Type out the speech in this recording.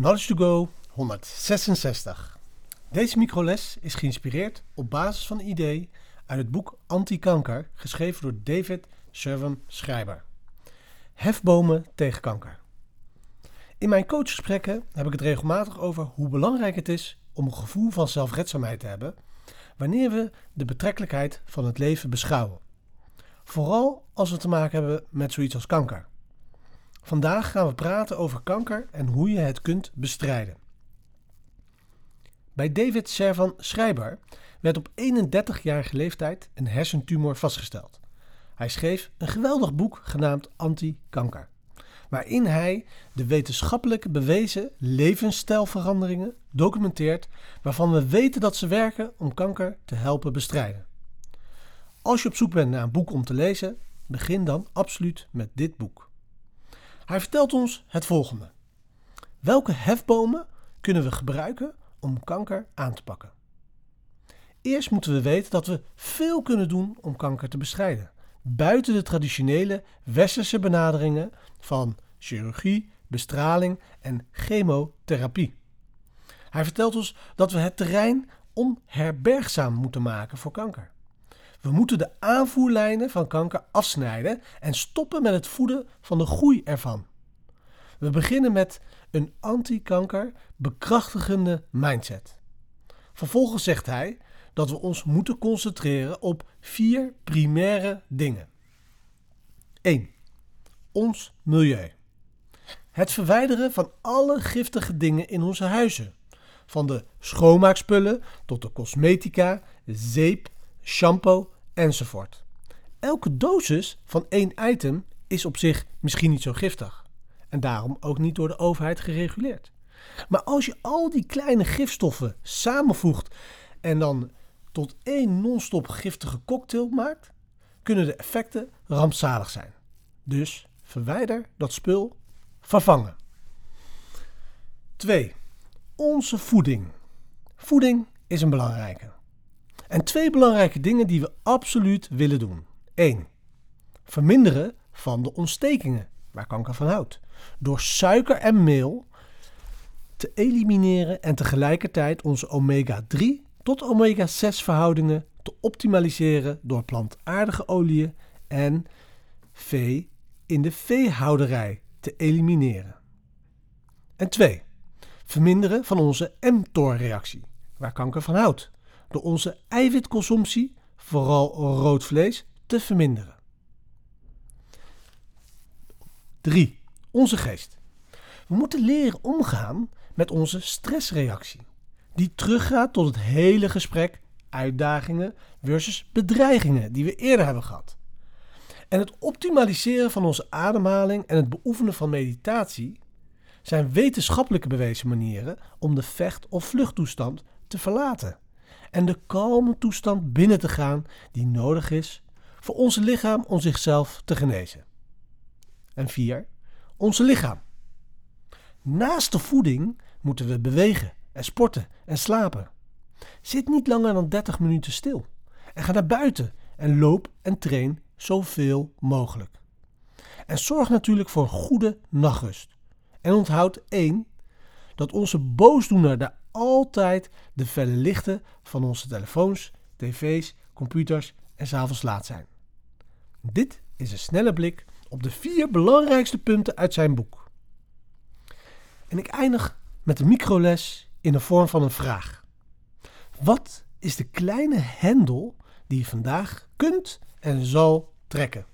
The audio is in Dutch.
Knowledge to Go 166. Deze microles is geïnspireerd op basis van een idee uit het boek Anti-kanker, geschreven door David Servan Schrijber. Hefbomen tegen kanker. In mijn coachgesprekken heb ik het regelmatig over hoe belangrijk het is om een gevoel van zelfredzaamheid te hebben wanneer we de betrekkelijkheid van het leven beschouwen. Vooral als we te maken hebben met zoiets als kanker. Vandaag gaan we praten over kanker en hoe je het kunt bestrijden. Bij David Servan Schrijber werd op 31-jarige leeftijd een hersentumor vastgesteld. Hij schreef een geweldig boek genaamd Anti-kanker, waarin hij de wetenschappelijk bewezen levensstijlveranderingen documenteert waarvan we weten dat ze werken om kanker te helpen bestrijden. Als je op zoek bent naar een boek om te lezen, begin dan absoluut met dit boek. Hij vertelt ons het volgende. Welke hefbomen kunnen we gebruiken om kanker aan te pakken? Eerst moeten we weten dat we veel kunnen doen om kanker te bestrijden. Buiten de traditionele westerse benaderingen van chirurgie, bestraling en chemotherapie. Hij vertelt ons dat we het terrein onherbergzaam moeten maken voor kanker. We moeten de aanvoerlijnen van kanker afsnijden en stoppen met het voeden van de groei ervan. We beginnen met een anti-kanker bekrachtigende mindset. Vervolgens zegt hij dat we ons moeten concentreren op vier primaire dingen. 1. Ons milieu. Het verwijderen van alle giftige dingen in onze huizen. Van de schoonmaakspullen tot de cosmetica, zeep, shampoo enzovoort. Elke dosis van één item is op zich misschien niet zo giftig en daarom ook niet door de overheid gereguleerd. Maar als je al die kleine gifstoffen samenvoegt en dan tot één non-stop giftige cocktail maakt, kunnen de effecten rampzalig zijn. Dus verwijder dat spul, vervangen. 2. Onze voeding. Voeding is een belangrijke. En twee belangrijke dingen die we absoluut willen doen. 1. Verminderen van de ontstekingen waar kanker van houdt. Door suiker en meel te elimineren en tegelijkertijd onze omega-3 tot omega-6 verhoudingen te optimaliseren door plantaardige oliën en vee in de veehouderij te elimineren. En 2. Verminderen van onze mTOR-reactie, waar kanker van houdt, door onze eiwitconsumptie, vooral rood vlees, te verminderen. 3. Onze geest. We moeten leren omgaan met onze stressreactie, die teruggaat tot het hele gesprek uitdagingen versus bedreigingen die we eerder hebben gehad. En het optimaliseren van onze ademhaling en het beoefenen van meditatie zijn wetenschappelijke bewezen manieren om de vecht- of vluchttoestand te verlaten en de kalme toestand binnen te gaan die nodig is voor ons lichaam om zichzelf te genezen. En 4. Onze lichaam. Naast de voeding moeten we bewegen en sporten en slapen. Zit niet langer dan 30 minuten stil en ga naar buiten en loop en train zoveel mogelijk. En zorg natuurlijk voor goede nachtrust. En onthoud één, dat onze boosdoener daar altijd de felle lichten van onze telefoons, tv's, computers en s'avonds laat zijn. Dit is een snelle blik op de vier belangrijkste punten uit zijn boek. En ik eindig met een microles in de vorm van een vraag. Wat is de kleine hendel die je vandaag kunt en zal trekken?